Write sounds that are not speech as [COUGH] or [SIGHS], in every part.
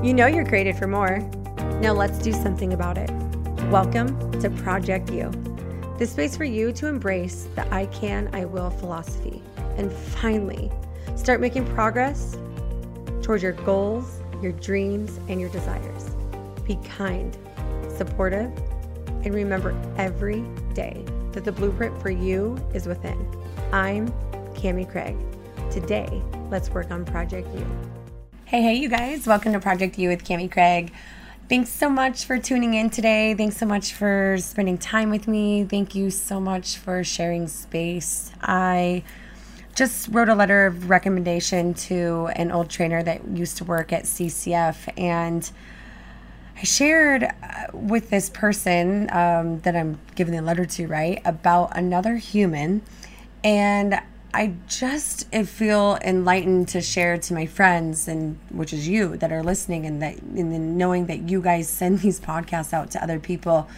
You know you're created for more. Now let's do something about it. Welcome to Project You, the space for you to embrace the I can, I will philosophy and finally start making progress towards your goals, your dreams, and your desires. Be kind, supportive, and remember every day that the blueprint for you is within. I'm Cami Craig. Today, let's work on Project You. Hey, hey, you guys. Welcome to Project You with Cami Craig. Thanks so much for tuning in today. Thanks so much for spending time with me. Thank you so much for sharing space. I just wrote a letter of recommendation to an old trainer that used to work at CCF and I shared uh, with this person um, that I'm giving the letter to, right, about another human. And I just feel enlightened to share to my friends, and which is you that are listening, and that and then knowing that you guys send [LAUGHS] these podcasts out to other people.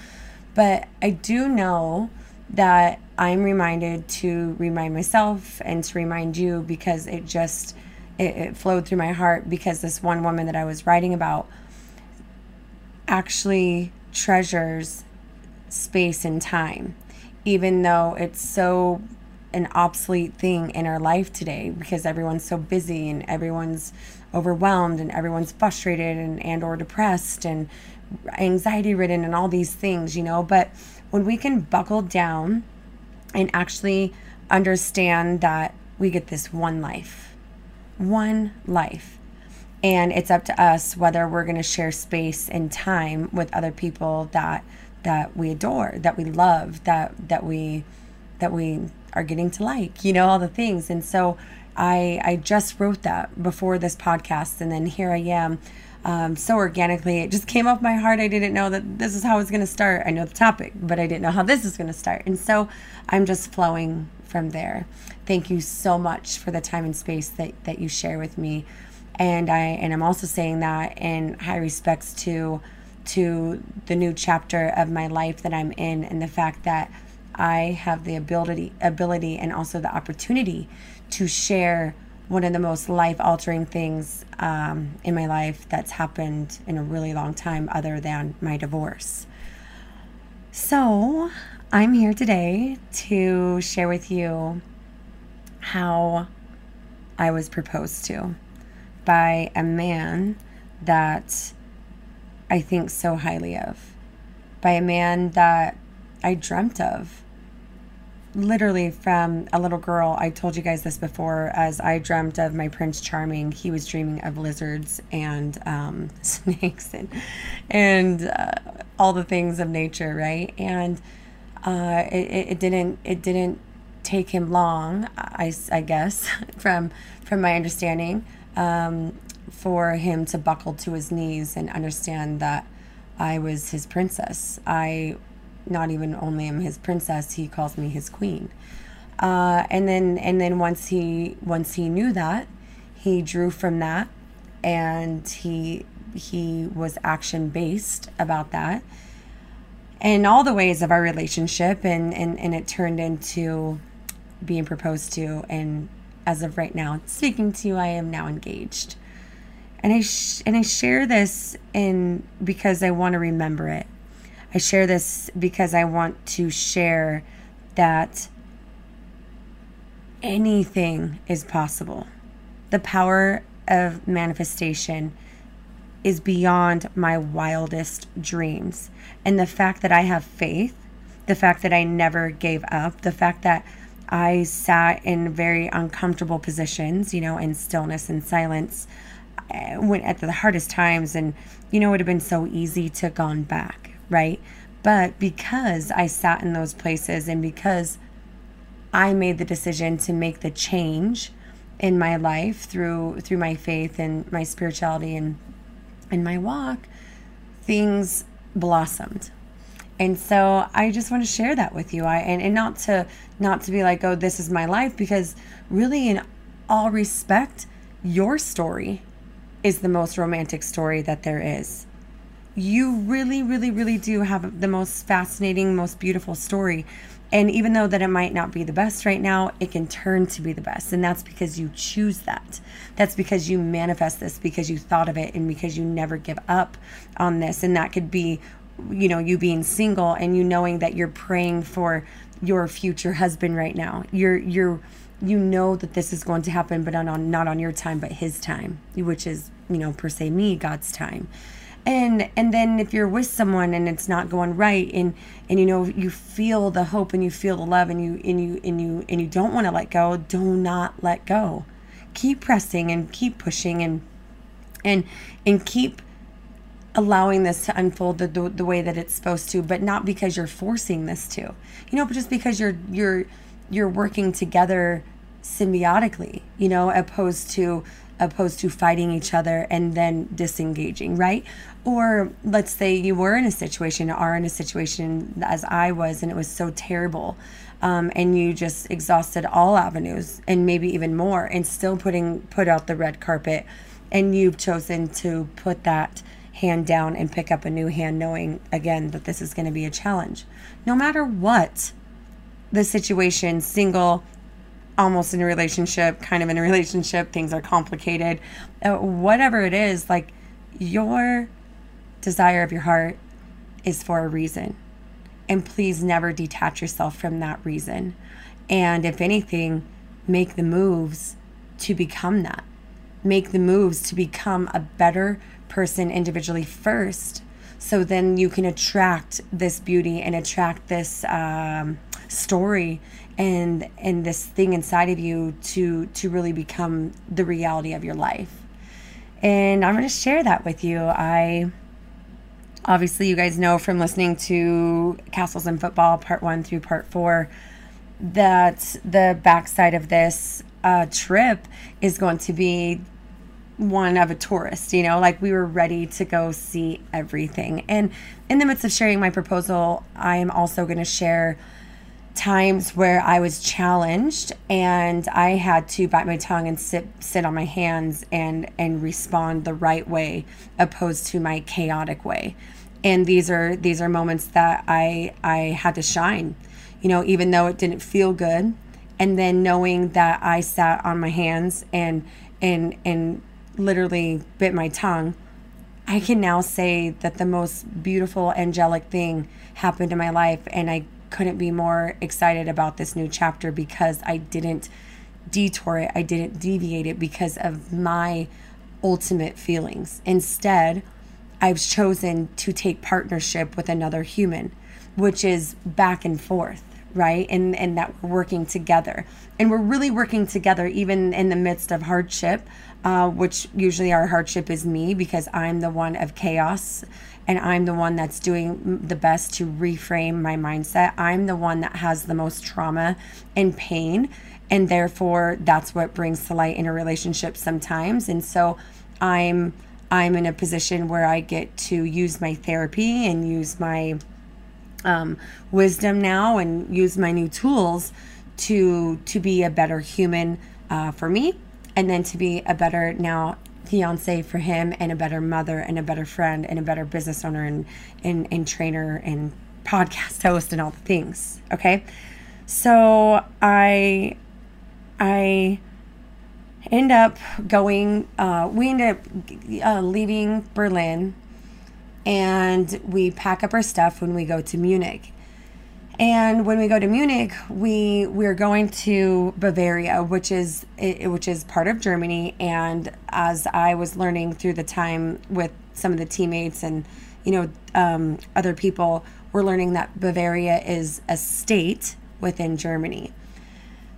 But I do know that I'm reminded to remind myself and to remind you because it just it, it flowed through my heart because this one woman that I was writing about actually treasures space and time, even though it's so an obsolete thing in our life today because everyone's so busy and everyone's overwhelmed and everyone's frustrated and, and or depressed and anxiety ridden and all these things you know? But when we can buckle down and actually understand that we get this one life one life and it's up to us whether we're going to share space and time with other people that that we adore that we love that that we that we are getting to like you know all the things. And so i i just wrote that before this podcast and then here i am um, so organically. It just came off my heart. I didn't know that this is how it's going to start. I know the topic but i didn't know how this is going to start. And so i'm just flowing from there. Thank you so much for the time and space that that you share with me. And I and I'm also saying that in high respects to to the new chapter of my life that I'm in and the fact that I have the ability ability and also the opportunity to share one of the most life altering things um, in my life that's happened in a really long time other than my divorce. So, I'm here today to share with you how I was proposed to by a man that I think so highly of, by a man that I dreamt of. Literally, from a little girl, I told you guys this before, as I dreamt of my Prince Charming, he was dreaming of lizards and um, [LAUGHS] snakes and, and uh, all the things of nature, right? And uh, it, it didn't, it didn't take him long, I, I guess, [LAUGHS] from, from my understanding um, for him to buckle to his knees and understand that I was his princess. I not even only am his princess, he calls me his queen. Uh, and then and then once he once he knew that, he drew from that, and he he was action based about that and all the ways of our relationship and, and and it turned into being proposed to and as of right now, speaking to you, I am now engaged. And I sh- and I share this in because I want to remember it. I share this because I want to share that anything is possible. The power of manifestation is beyond my wildest dreams. And the fact that I have faith, the fact that I never gave up, the fact that I sat in very uncomfortable positions, you know, in stillness and silence eh, when at the hardest times and you know it would have been so easy to gone back, right? But because I sat in those places and because I made the decision to make the change in my life through through my faith and my spirituality and in my walk, things blossomed. And so i just want to share that with you. I and, and not to not to be like oh this is my life because really in all respect your story is the most romantic story that there is you really, really, really do have the most fascinating, most beautiful story. And even though that it might not be the best right now, it can turn to be the best. And that's because you choose that. That's because you manifest this because you thought of it and because you never give up on this. And that could be, you know, you being single and you knowing that you're praying for your future husband right now. You're you're you know that this is going to happen, but on not on your time, but his time, which is, you know, per se me, God's time and and then if you're with someone and it's not going right and and you know you feel the hope and you feel the love and you and you and you and you don't want to let go do not let go. Keep pressing and keep pushing and and and keep allowing this to unfold the, the, the way that it's supposed to but not because you're forcing this to. You know but just because you're you're you're working together symbiotically you know opposed to opposed to fighting each other and then disengaging, right? Or let's say you were in a situation, are in a situation as I was, and it was so terrible. Um, and you just exhausted all avenues and maybe even more and still putting put out the red carpet and you've chosen to put that hand down and pick up a new hand knowing again that this is going to be a challenge no matter what the situation single almost in a relationship, kind of in a relationship, things are complicated. Uh, whatever it is, like your desire of your heart is for a reason. And please never detach yourself from that reason. And if anything, make the moves to become that. Make the moves to become a better person individually first. So then you can attract this beauty and attract this um, story and and this thing inside of you to to really become the reality of your life. And i'm going to share that with you. I obviously you guys know from listening to castles and football part one through part four that the backside of this uh, trip is going to be one of a tourist, you know, like we were ready to go see everything. And in the midst of sharing my proposal, I am also going to share times where I was challenged and I had to bite my tongue and sit sit on my hands and and respond the right way opposed to my chaotic way. And these are these are moments that I I had to shine. You know, even though it didn't feel good and then knowing that I sat on my hands and and and literally bit my tongue, I can now say that the most beautiful angelic thing happened in my life and I couldn't be more excited about this new chapter because I didn't detour it, I didn't deviate it because of my ultimate feelings. Instead, I've chosen to take partnership with another human, which is back and forth, right? And and that we're working together. And we're really working together even in the midst of hardship, uh, which usually our hardship is me because I'm the one of chaos and I'm the one that's doing the best to reframe my mindset. I'm the one that has the most trauma and pain, and therefore that's what brings to light in a relationship sometimes. And so I'm I'm in a position where I get to use my therapy and use my um, wisdom now and use my new tools to to be a better human uh, for me and then to be a better now fiance for him and a better mother and a better friend and a better business owner and, and, and trainer and podcast [LAUGHS] host and all the things. Okay. So I, I end up going, uh, we end up uh, leaving Berlin and we pack up our stuff when we go to Munich. And when we go to Munich, we we're going to Bavaria, which is which is part of Germany. And as I was learning through the time with some of the teammates and you know um, other people, we're learning that Bavaria is a state within Germany.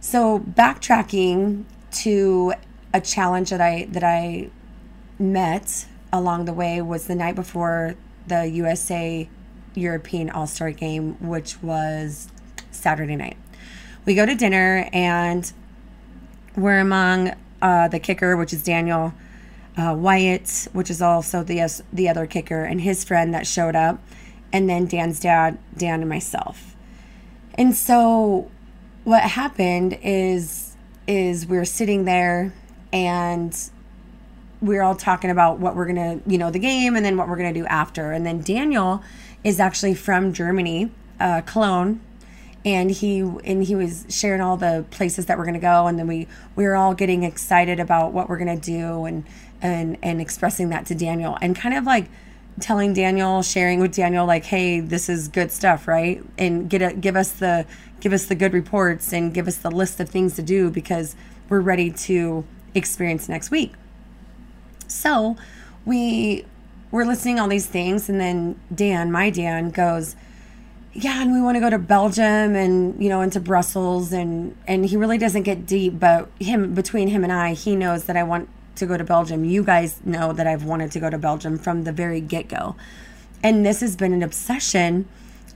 So backtracking to a challenge that I that I met along the way was the night before the USA European All Star game, which was Saturday night. We go to dinner and we're among uh, the kicker, which is Daniel uh, Wyatt, which is also the the other kicker, and his friend that showed up, and then Dan's dad, Dan, and myself. And so, what happened is is we are sitting there, and we're all talking about what we're gonna, you know, the game and then what we're gonna do after. And then Daniel is actually from Germany, uh, Cologne, and he and he was sharing all the places that we're gonna go, and then we we were all getting excited about what we're gonna do and and and expressing that to Daniel and kind of like telling Daniel, sharing with Daniel, like, hey, this is good stuff, right? And get a, give us the give us the good reports and give us the list of things to do because we're ready to experience next week. So we were listening all these things, and then Dan, my Dan, goes, yeah, and we want to go to Belgium and you know into Brussels and and he really doesn't get deep, but him between him and I, he knows that I want to go to Belgium. You guys know that I've wanted to go to Belgium from the very get go. And this has been an obsession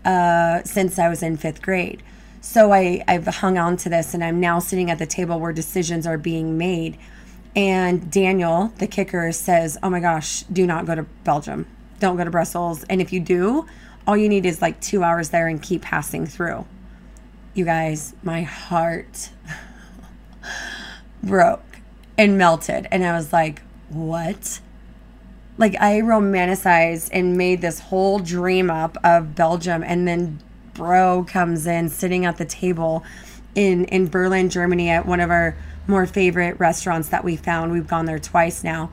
uh, since I was in fifth grade. So I, I've hung on to this and I'm now sitting at the table where decisions are being made. And Daniel, the kicker, says, Oh my gosh, do not go to Belgium. Don't go to Brussels. And if you do, all you need is like two hours there and keep passing through. You guys, my heart [LAUGHS] broke and melted. And I was like, what? Like, I romanticized and made this whole dream up of Belgium. And then bro comes in sitting at the table in, in Berlin, Germany, at one of our more favorite restaurants that we found. We've gone there twice now.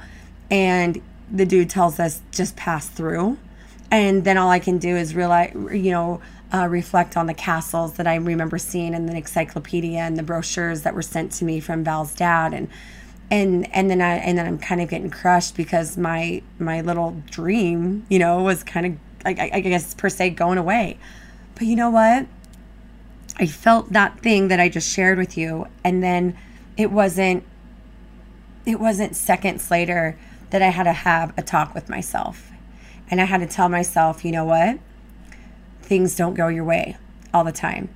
And the dude tells us just pass through. And then all I can do is realize, you know, uh, reflect on the castles that I remember seeing in the encyclopedia and the brochures that were sent to me from Val's dad. And and and then I and then I'm kind of getting crushed because my my little dream, you know, was kind of I, I guess per se going away. But you know what? I felt that thing that I just shared with you, and then it wasn't it wasn't seconds later that I had to have a talk with myself, and I had to tell myself, you know what? Things don't go your way all the time.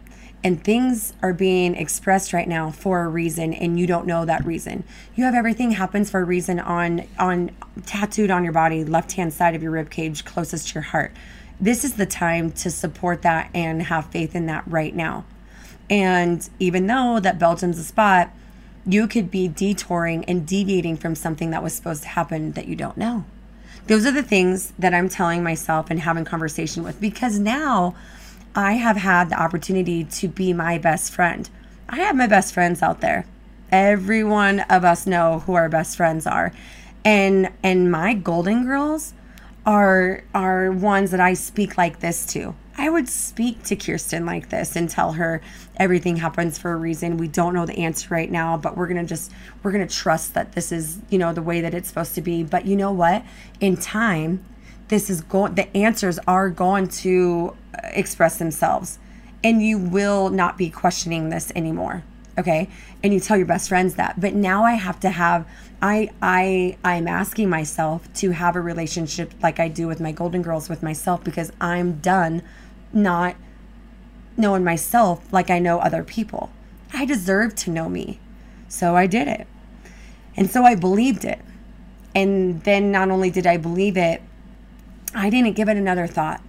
And things are being expressed right now for a reason and you don't know that reason. You have everything happens for a reason on on tattooed on your body left hand side of your rib cage closest to your heart. This is the time to support that and have faith in that right now. And even though that belgium's a spot you could be detouring and deviating from something that was supposed to happen that you don't know those are the things that i'm telling myself and having conversation with because now I have had the opportunity to be my best friend. I have my best friends out there. Every one of us know who our best friends are. And and my golden girls are are ones that I speak like this to. I would speak to Kirsten like this and tell her everything happens for a reason. We don't know the answer right now, but we're going to just we're going to trust that this is, you know, the way that it's supposed to be. But you know what? In time, this is going the answers are going to uh, express themselves and you will not be questioning this anymore okay and you tell your best friends that but now i have to have i i i'm asking myself to have a relationship like i do with my golden girls with myself because i'm done not knowing myself like i know other people i deserve to know me so i did it and so i believed it and then not only did i believe it i didn't give it another thought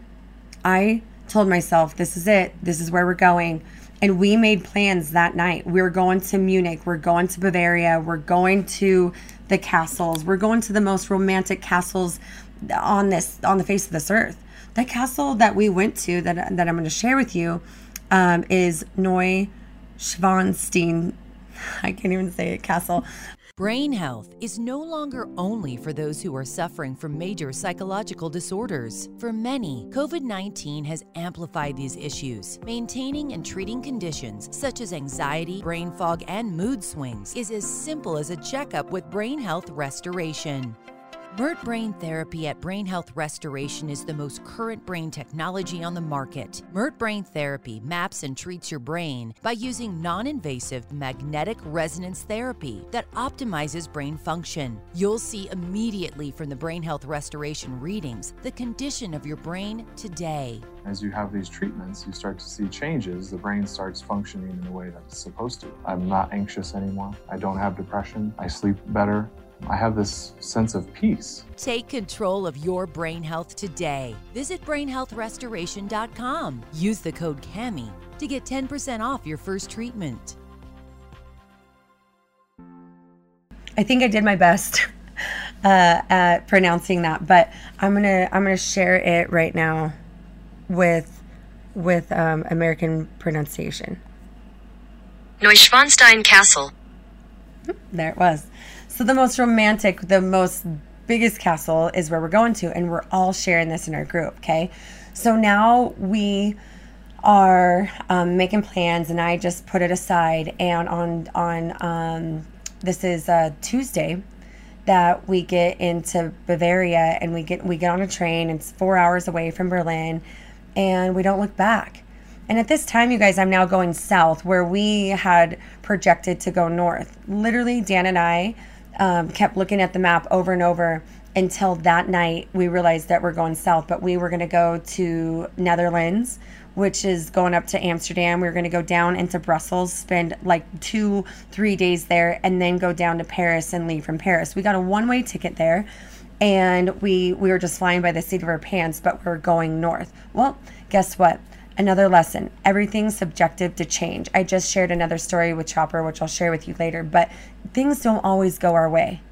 i told myself, this is it. This is where we're going. And we made plans that night. We are going to Munich. We're going to Bavaria. We're going to the castles. We're going to the most romantic castles on this on the face of this earth. The castle that we went to that that I'm going to share with you um, is Neuschwanstein. I can't even say it. Castle. Brain health is no longer only for those who are suffering from major psychological disorders. For many, COVID 19 has amplified these issues. Maintaining and treating conditions such as anxiety, brain fog, and mood swings is as simple as a checkup with brain health restoration. MeRT Brain Therapy at Brain Health Restoration is the most current brain technology on the market. MeRT Brain Therapy maps and treats your brain by using non invasive magnetic resonance therapy that optimizes brain function. You'll see immediately from the Brain Health Restoration readings the condition of your brain today. As you have these treatments, you start to see changes. The brain starts functioning in the way that it's supposed to. I'm not anxious anymore. I don't have depression. I sleep better. I have this sense of peace. Take control of your brain health today. Visit brainhealthrestoration.com. Use the code CAMI to get 10% off your first treatment. I think I did my best. [LAUGHS] uh, at pronouncing that, but I'm gonna I'm gonna share it right now with with um, American pronunciation. Neuschwanstein Castle. There it was. So the most romantic, the most biggest castle is where we're going to, and we're all sharing this in our group. Okay, so now we are um, making plans, and I just put it aside. And on on um, this is uh, Tuesday that we get into Bavaria, and we get we get on a train. It's four hours away from Berlin, and we don't look back. And at this time, you guys, I'm now going south where we had projected to go north. Literally, Dan and I um, kept looking at the map over and over until that night we realized that we're going south, but we were going to go to Netherlands, which is going up to Amsterdam. We were going to go down into Brussels, spend like two, three days there, and then go down to Paris and leave from Paris. We got a one way ticket there and we we were just flying by the seat of our pants but we are going north well guess what another lesson everything's subjective to change i just shared another story with chopper which i'll share with you later but things don't always go our way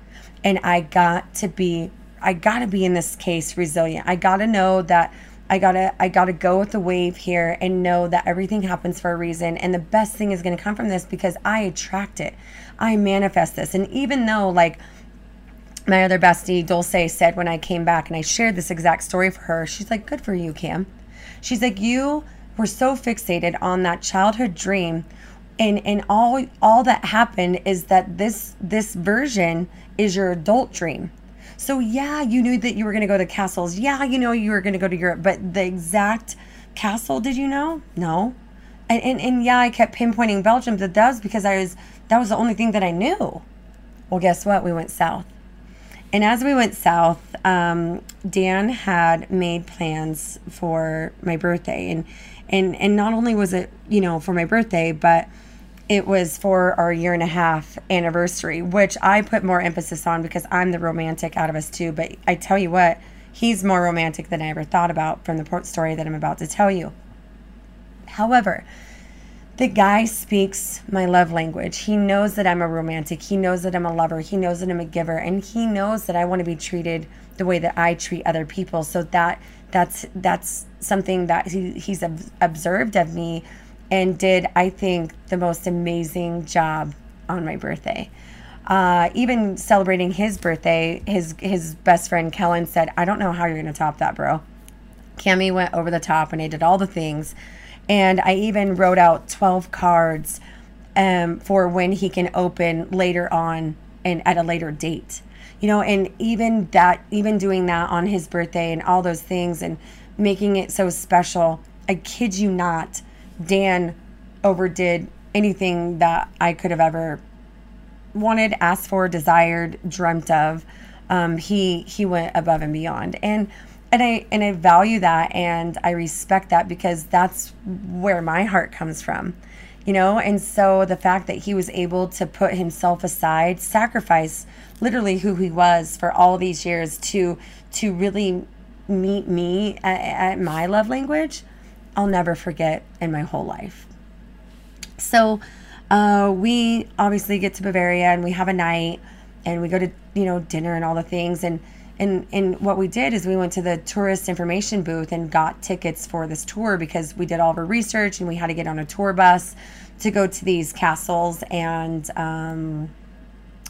and i got to be i got to be in this case resilient i got to know that I gotta I gotta go with the wave here and know that everything happens for a reason and the best thing is gonna come from this because I attract it. I manifest this. And even though like my other bestie Dulce said when I came back and I shared this exact story for her, she's like, Good for you, Cam. She's like, You were so fixated on that childhood dream. And and all all that happened is that this this version is your adult dream. So yeah you knew that you were going to go to castles. Yeah you know you were going to go to europe but the exact castle did you know? No. And, and and yeah i kept pinpointing belgium but that was because i was that was the only thing that i knew. Well guess what? We went south. And as we went south, um, Dan had made plans for my birthday, and and and not only was it you know for my birthday, but it was for our year and a half anniversary, which I put more emphasis on because I'm the romantic out of us too. But I tell you what, he's more romantic than I ever thought about from the port story that I'm about to tell you. However, the guy speaks my love language. He knows that I'm a romantic. He knows that I'm a lover. He knows that I'm a giver, and he knows that I want to be treated the way that I treat other people. So that that's that's something that he, he's observed of me, and did I think the most amazing job on my birthday. Uh, even celebrating his birthday, his his best friend Kellen said, "I don't know how you're gonna top that, bro." Cami went over the top, and I did all the things and I even wrote out 12 cards um, for when he can open later on and at a later date. You know, and even that, even doing that on his birthday and all those things and making it so special, I kid you not, Dan overdid anything that I could have ever wanted, asked for, desired, dreamt of. Um, he he went above and beyond, and and I and I value that and I respect that because that's where my heart comes from. You know, and so the fact that he was able to put himself aside, sacrifice literally who he was for all these years to to really meet me at, at my love language, I'll never forget in my whole life. So, uh, we obviously get to Bavaria and we have a night and we go to you know dinner and all the things and and and what we did is we went to the tourist information booth and got tickets for this tour because we did all of our research and we had to get on a tour bus to go to these castles and um,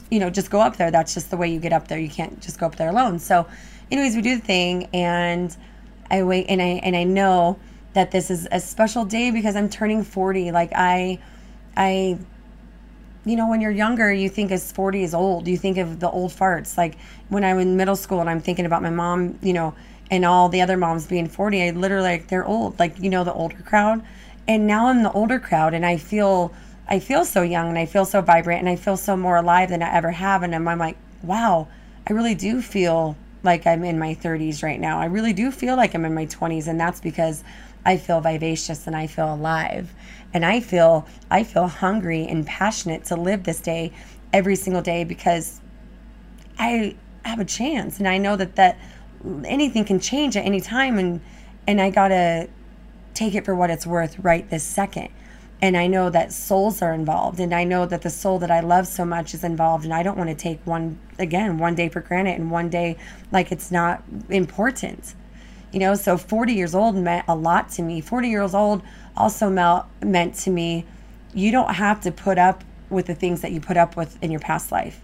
you know just go up there that's just the way you get up there you can't just go up there alone so anyways we do the thing and i wait and i and i know that this is a special day because i'm turning 40 like i i you know, when you're younger, you think as 40 is old. You think of the old farts. Like when I'm in middle school and I'm thinking about my mom, you know, and all the other moms being 40, I literally like they're old. Like, you know, the older crowd. And now I'm the older crowd and I feel I feel so young and I feel so vibrant and I feel so more alive than I ever have. And I'm, I'm like, wow, I really do feel like I'm in my 30s right now. I really do feel like I'm in my 20s. And that's because I feel vivacious and I feel alive and I feel I feel hungry and passionate to live this day every single day because I have a chance and I know that that anything can change at any time and and I got to take it for what it's worth right this second. And I know that souls are involved and I know that the soul that I love so much is involved and I don't want to take one again one day for granted and one day like it's not important. You know so 40 years old meant a lot to me. 40 years old also meant to me you don't have to put up with the things that you put up with in your past life.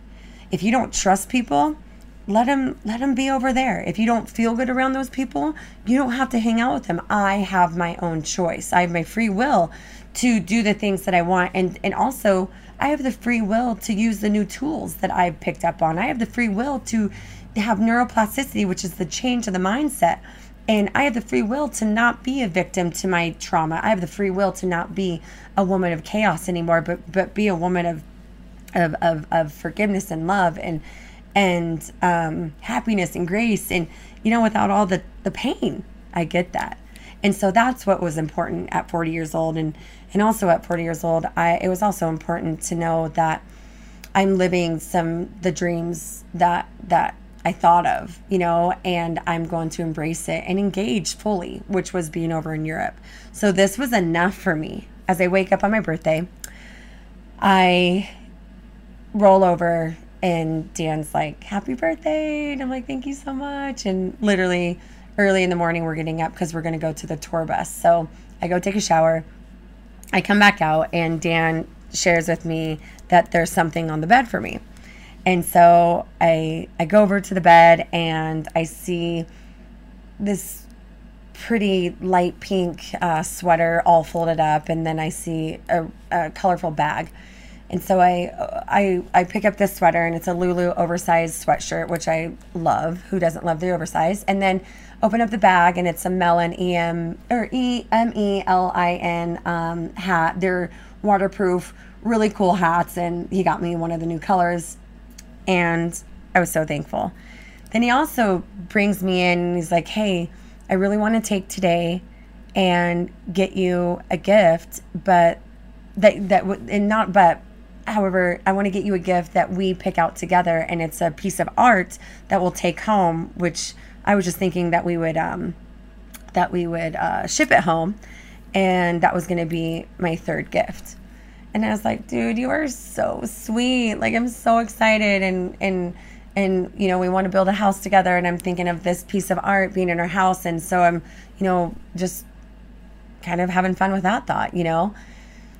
If you don't trust people let them let them be over there. If you don't feel good around those people you don't have to hang out with them. I have my own choice. I have my free will to do the things that I want and and also I have the free will to use the new tools that I've picked up on. I have the free will to have neuroplasticity, which is the change of the mindset. And I have the free will to not be a victim to my trauma. I have the free will to not be a woman of chaos anymore, but but be a woman of of of, of forgiveness and love and and um, happiness and grace and you know without all the the pain. I get that. And so that's what was important at 40 years old and and also at 40 years old, I it was also important to know that I'm living some the dreams that that I thought of, you know, and I'm going to embrace it and engage fully, which was being over in Europe. So this was enough for me. As I wake up on my birthday, I roll over and Dan's like, Happy birthday. And I'm like, Thank you so much. And literally early in the morning, we're getting up because we're going to go to the tour bus. So I go take a shower. I come back out and Dan shares with me that there's something on the bed for me. And so I I go over to the bed and I see this pretty light pink uh, sweater all folded up, and then I see a, a, colorful bag. And so I, I I pick up this sweater, and it's a Lulu oversized sweatshirt, which I love. Who doesn't love the oversized? And then open up the bag and it's a Melin em or e m e l i n um, hat they're waterproof really cool hats and he got me one of the new colors and i was so thankful then he also brings me in and he's like hey i really want to take today and get you a gift but that that and not but however i want to get you a gift that we pick out together and it's a piece of art that we'll take home which I was just thinking that we would um, that we would uh, ship it home, and that was going to be my third gift. And I was like, dude, you are so sweet. Like I'm so excited, and and and you know we want to build a house together, and I'm thinking of this piece of art being in our house, and so I'm you know just kind of having fun with that thought, you know.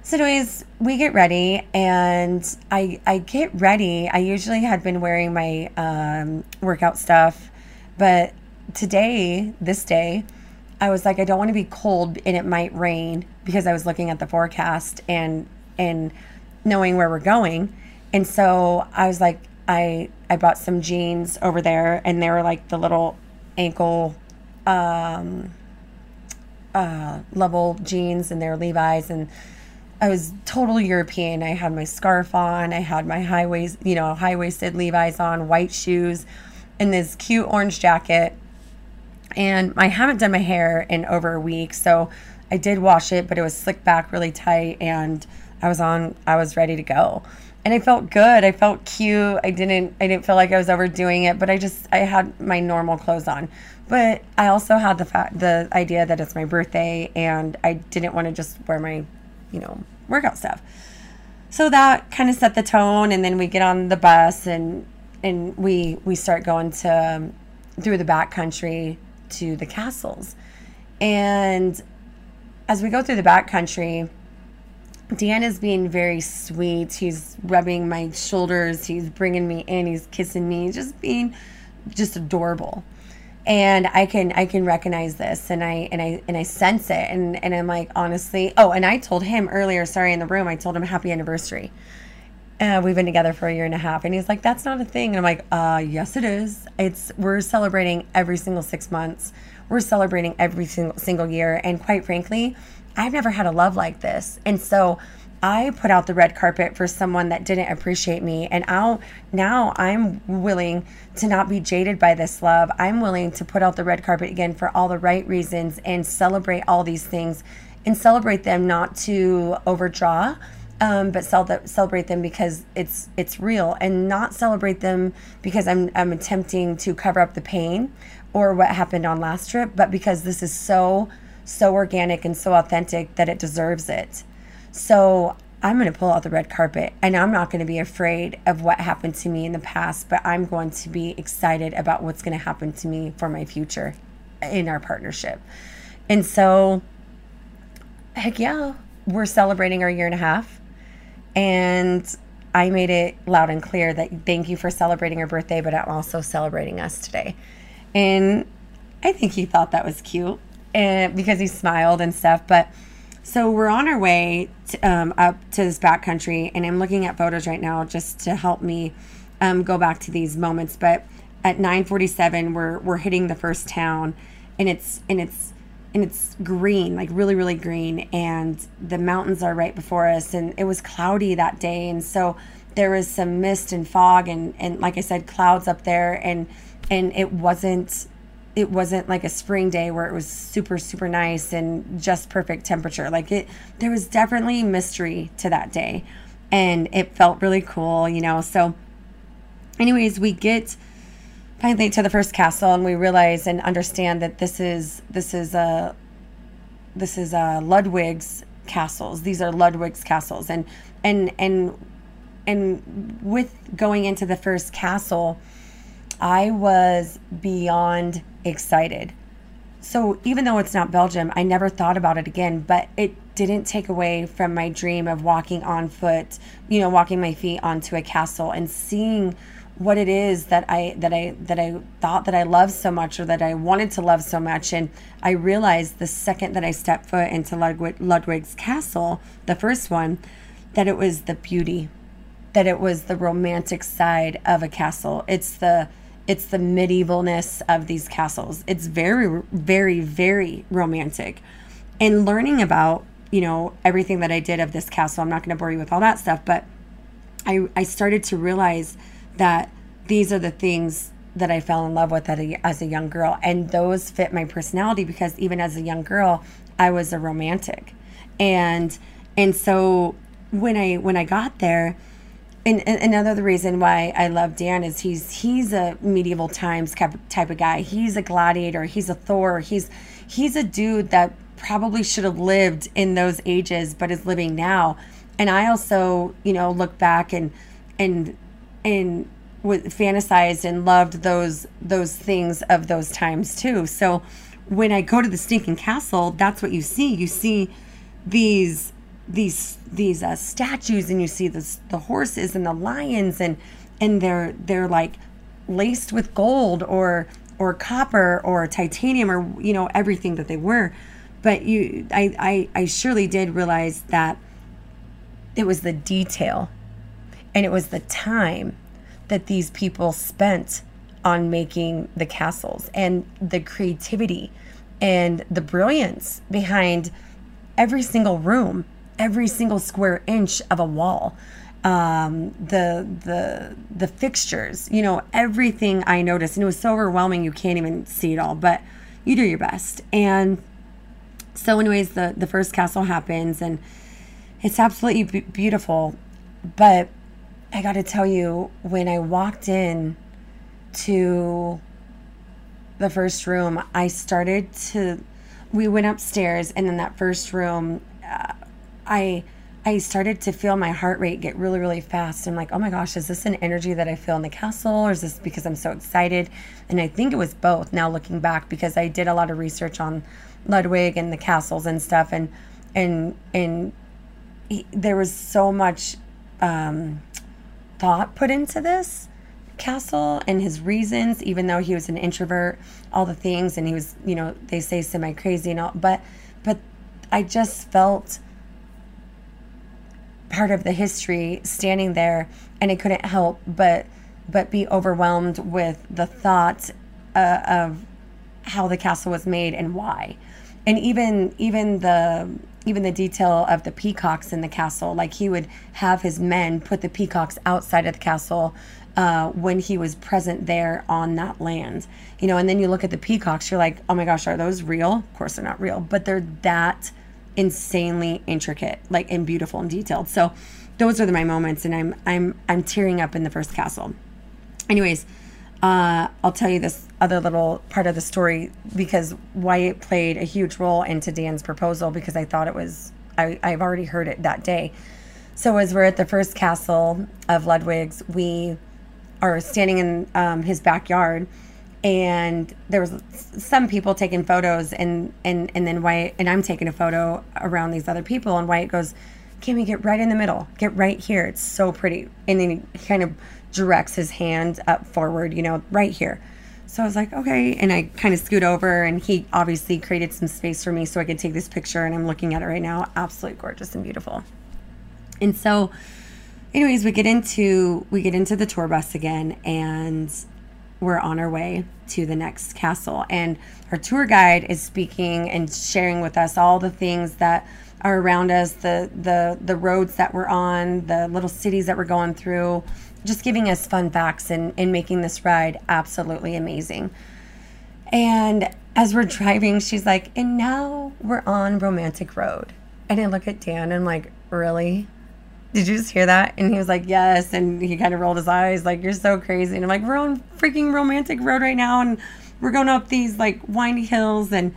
So, anyways, we get ready, and I I get ready. I usually had been wearing my um, workout stuff but today, this day, I was like, I don't want to be cold and it might rain because I was looking at the forecast and and knowing where we're going. And so I was like, I I bought some jeans over there and they were like the little ankle um uh level jeans and they're Levi's and I was total European. I had my scarf on, I had my high waist, you know, high waisted Levi's on, white shoes and this cute orange jacket. And I haven't done my hair in over a week, so I did wash it, but it was slicked back really tight and I was on I was ready to go. And I felt good. I felt cute. I didn't I didn't feel like I was overdoing it, but I just I had my normal clothes on. But I also had the fact the idea that it's my birthday and I didn't want to just wear my, you know, workout stuff. So that kind of set the tone and then we get on the bus and and we we start going to um, through the back country to the castles. And as we go through the back country dan is being very sweet. He's rubbing my shoulders. He's bringing me in. He's kissing me. Just being just adorable and i can i can recognize this and i and i and i sense it. And and i'm like honestly oh and i told him earlier sorry in the room i told him happy anniversary. Uh, we've been together for a year and a half. And he's like that's not a thing. And i'm like uh yes it is. It's we're celebrating every single six months. We're celebrating every single single year. And quite frankly i've never had a love like this. And so i put out the red carpet for someone that didn't appreciate me and now now i'm willing to not be jaded by this love i'm willing to put out the red carpet again for all the right reasons and celebrate all these things and celebrate them not to overdraw um, but cel- celebrate them because it's it's real, and not celebrate them because I'm I'm attempting to cover up the pain or what happened on last trip, but because this is so so organic and so authentic that it deserves it. So I'm going to pull out the red carpet and I'm not going to be afraid of what happened to me in the past, but I'm going to be excited about what's going to happen to me for my future in our partnership. And so, heck yeah, we're celebrating our year and a half. And I made it loud and clear that thank you for celebrating our birthday, but I'm also celebrating us today. And I think he thought that was cute and because he smiled and stuff. But so we're on our way to, um, up to this backcountry, and I'm looking at photos right now just to help me um, go back to these moments. But at 9:47, we're we're hitting the first town, and it's and it's and it's green, like really really green, and the mountains are right before us, and it was cloudy that day, and so there was some mist and fog, and and like I said, clouds up there, and and it wasn't it wasn't like a spring day where it was super super nice and just perfect temperature. Like it there was definitely mystery to that day and it felt really cool you know? So anyways we get finally to the first castle and we realize and understand that this is this is a this is a ludwig's castles. These are ludwig's castles. And and and and with going into the first castle i was beyond excited. So even though it's not Belgium, I never thought about it again, but it didn't take away from my dream of walking on foot, you know, walking my feet onto a castle and seeing what it is that I that I that I thought that I loved so much or that I wanted to love so much and I realized the second that I stepped foot into Ludwig, Ludwig's castle, the first one, that it was the beauty, that it was the romantic side of a castle. It's the it's the medievalness of these castles. It's very, very, very romantic. And learning about, you know, everything that I did of this castle, I'm not going to bore you with all that stuff, but I, I started to realize that these are the things that I fell in love with a, as a young girl. And those fit my personality because even as a young girl, I was a romantic. And, and so when I, when I got there, and, and another reason why I love Dan is he's he's a medieval times type of guy. He's a gladiator. He's a Thor. He's he's a dude that probably should have lived in those ages, but is living now. And I also, you know, look back and and and with fantasized and loved those those things of those times too. So when I go to the stinking castle, that's what you see. You see these these these uh, statues and you see the the horses and the lions and and they're they're like laced with gold or or copper or titanium or you know everything that they were. But you I, I i surely did realize that it was the detail and it was the time that these people spent on making the castles and the creativity and the brilliance behind every single room every single square inch of a wall um, the the the fixtures, you know, everything I noticed, and it was so overwhelming you can't even see it all, but you do your best. And so, anyways, the the first castle happens, and it's absolutely b- beautiful. But I got to tell you, when I walked in to the first room, I started to. We went upstairs, and in that first room, uh, I I started to feel my heart rate get really, really fast. I'm like, oh my gosh, is this an energy that I feel in the castle or is this because I'm so excited? And I think it was both now looking back because I did a lot of research on Ludwig and the castles and stuff. And, and, and he, there was so much um, thought put into this castle and his reasons, even though he was an introvert, all the things. And he was, you know, they say semi crazy and all, but, but I just felt part of the history standing there and I couldn't help but but be overwhelmed with the thought uh, of how the castle was made and why. And even even the even the detail of the peacocks in the castle like he would have his men put the peacocks outside of the castle uh, when he was present there on that land. You know and then you look at the peacocks you're like oh my gosh are those real? Of course they're not real but they're that insanely intricate, like and beautiful and detailed. So those are the, my moments, and I'm I'm I'm tearing up in the first castle. Anyways, uh, I'll tell you this other little part of the story because why it played a huge role into Dan's proposal because I thought it was I, I've already heard it that day. So as we're at the first castle of Ludwig's, we are standing in um, his backyard, and there was some people taking photos, and and and then Wyatt and I'm taking a photo around these other people, and Wyatt goes, "Can we get right in the middle? Get right here. It's so pretty." And then he kind of directs his hand up forward, you know, right here. So I was like, okay. And I kind of scoot over, and he obviously created some space for me so I could take this picture. And I'm looking at it right now. Absolutely gorgeous and beautiful. And so, anyways, we get into we get into the tour bus again, and we're on our way to the next castle. And our tour guide is speaking and sharing with us all the things that are around us, the the the roads that we're on, the little cities that we're going through, just giving us fun facts and, and making this ride absolutely amazing. And as we're driving, she's like, and now we're on Romantic Road. And I look at Dan and I'm like, really? Did you just hear that? And he was like, yes. And he kind of rolled his eyes, like, you're so crazy. And I'm like, we're on freaking Romantic Road right now. And we're going up these like windy hills and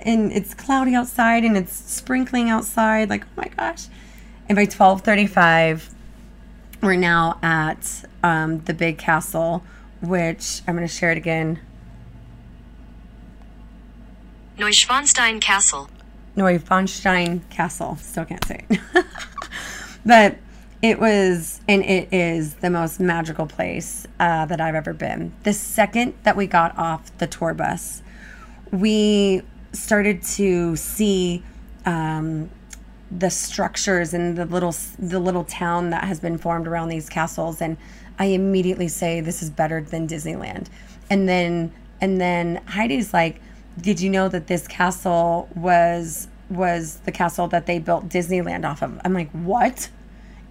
and it's cloudy outside and it's sprinkling outside. Like, oh my gosh. And by 1235, we're now at um, the big castle, which I'm going to share it again. Neuschwanstein Castle. Neuschwanstein Castle. Still can't say it. [LAUGHS] but it was, and it is the most magical place uh, that I've ever been. The second that we got off the tour bus, we started to see um, the structures and the little the little town that has been formed around these castles and I immediately say this is better than Disneyland. And then and then Heidi's like, "Did you know that this castle was was the castle that they built Disneyland off of?" I'm like, "What?"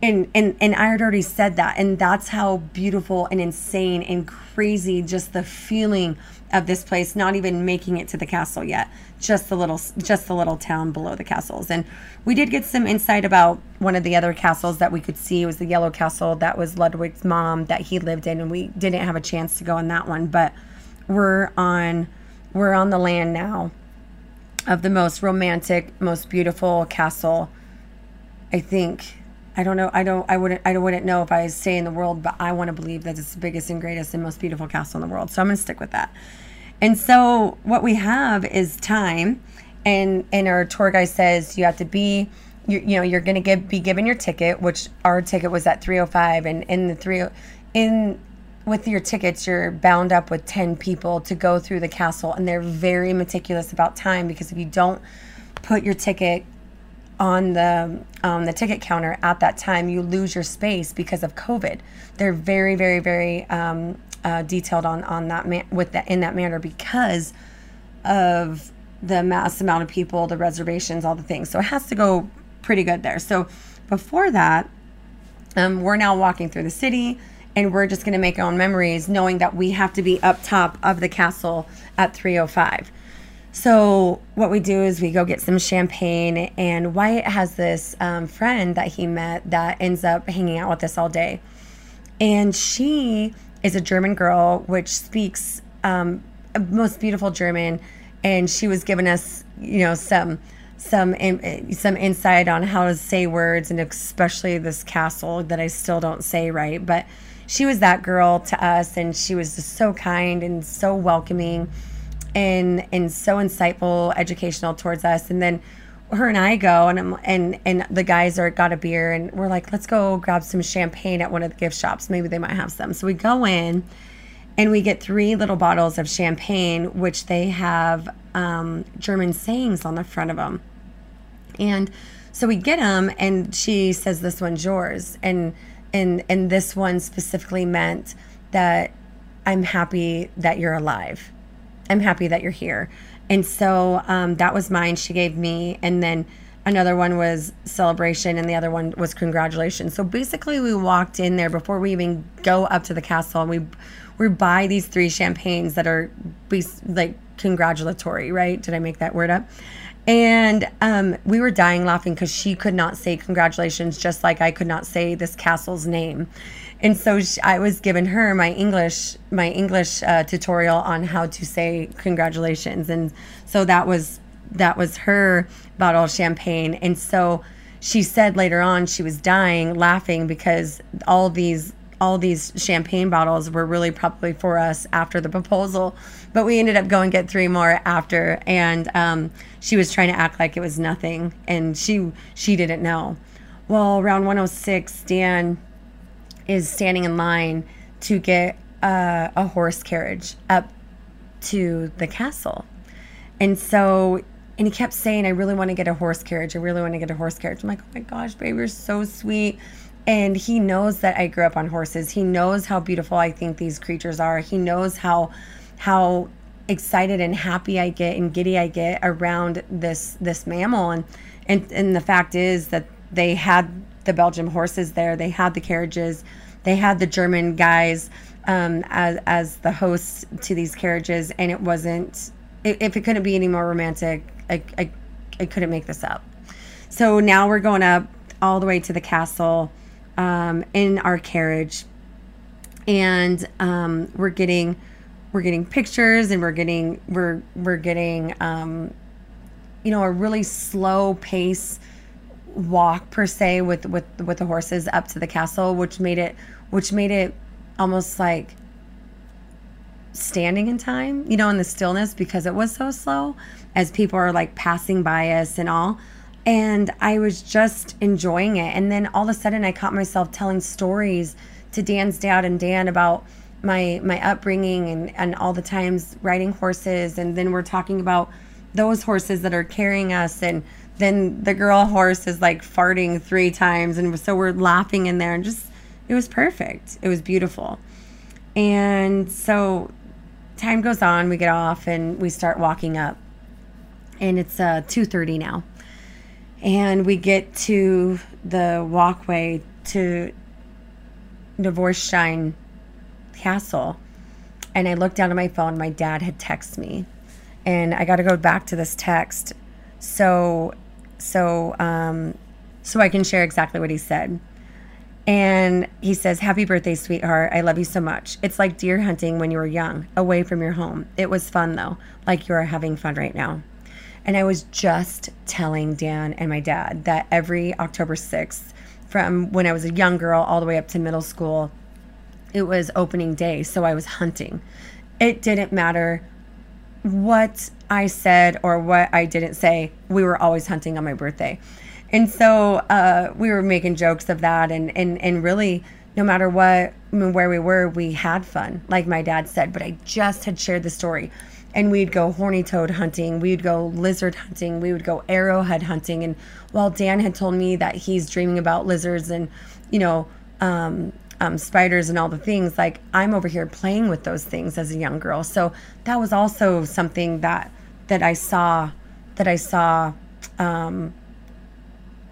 and and and I had already said that, and that's how beautiful and insane and crazy just the feeling of this place. Not even making it to the castle yet, just the little just the little town below the castles. And we did get some insight about one of the other castles that we could see. It was the Yellow Castle that was Ludwig's mom that he lived in, and we didn't have a chance to go on that one. But we're on we're on the land now of the most romantic, most beautiful castle. I think I don't know. I don't. I wouldn't. I wouldn't know if I say in the world, but I want to believe that it's the biggest and greatest and most beautiful castle in the world. So I'm going to stick with that. And so what we have is time, and and our tour guide says you have to be. You, you know you're to give be given your ticket, which our ticket was at 305, and in the three oh, in with your tickets, you're bound up with 10 people to go through the castle, and they're very meticulous about time because if you don't put your ticket on the um, the ticket counter at that time, you lose your space because of COVID. They're very, very, very um, uh, detailed on on that with that in that manner because of the mass amount of people, the reservations, all the things. So it has to go pretty good there. So before that, um, we're now walking through the city and we're just going to make our own memories knowing that we have to be up top of the castle at 305 so what we do is we go get some champagne, and Wyatt has this um, friend that he met that ends up hanging out with us all day, and she is a German girl which speaks um, most beautiful German, and she was giving us you know some some in, some insight on how to say words, and especially this castle that I still don't say right, but she was that girl to us, and she was just so kind and so welcoming and and so insightful, educational towards us. And then her and I go and I'm, and and the guys are got a beer and we're like, let's go grab some champagne at one of the gift shops. Maybe they might have some. So we go in and we get three little bottles of champagne, which they have um, German sayings on the front of them. And so we get them, and she says, "This one's yours," and and and this one specifically meant that I'm happy that you're alive I'm happy that you're here. And so um, that was mine. She gave me, and then another one was celebration, and the other one was congratulations. So basically, we walked in there before we even go up to the castle, and we we buy these three champagnes that are like congratulatory, right? Did I make that word up? And um, we were dying laughing because she could not say congratulations, just like I could not say this castle's name and so she, I was giving her my English my English uh, tutorial on how to say congratulations, and so that was that was her bottle of champagne. And so she said later on she was dying laughing because all these all these champagne bottles were really probably for us after the proposal but we ended up going get three more after and um, she was trying to act like it was nothing and she she didn't know well around 106 dan is standing in line to get uh, a horse carriage up to the castle and so and he kept saying, I really want to get a horse carriage. I really want to get a horse carriage. I'm like, oh my gosh, babe, you're so sweet. And he knows that I grew up on horses. He knows how beautiful I think these creatures are. He knows how how excited and happy I get and giddy I get around this this mammal. And and, and the fact is that they had the Belgian horses there. They had the carriages. They had the German guys um, as as the hosts to these carriages, and it wasn't. If it couldn't be any more romantic, I, I, I couldn't make this up. So now we're going up all the way to the castle um, in our carriage, and um, we're getting we're getting pictures, and we're getting we're we're getting um, you know a really slow pace walk per se with with with the horses up to the castle, which made it which made it almost like standing in time, you know, in the stillness because it was so slow as people are like passing by us and all. And I was just enjoying it. And then all of a sudden I caught myself telling stories to Dan's dad and Dan about my my upbringing and, and all the times riding horses and then we're talking about those horses that are carrying us and then the girl horse is like farting three times and so we're laughing in there and just it was perfect. It was beautiful. And so time goes on, we get off and we start walking up. And it's uh 2:30 now. And we get to the walkway to Neuschwanstein Castle. And I looked down at my phone, my dad had texted me. And I got to go back to this text so so um so I can share exactly what he said. And he says, Happy birthday, sweetheart. I love you so much. It's like deer hunting when you were young, away from your home. It was fun, though, like you are having fun right now. And I was just telling Dan and my dad that every October 6th, from when I was a young girl all the way up to middle school, it was opening day. So I was hunting. It didn't matter what I said or what I didn't say, we were always hunting on my birthday. And so uh, we were making jokes of that, and and and really, no matter what, I mean, where we were, we had fun, like my dad said. But I just had shared the story, and we'd go horny toad hunting, we'd go lizard hunting, we would go arrowhead hunting, and while Dan had told me that he's dreaming about lizards and, you know. Um, um, spiders and all the things like i'm over here playing with those things as a young girl so that was also something that that i saw that i saw um,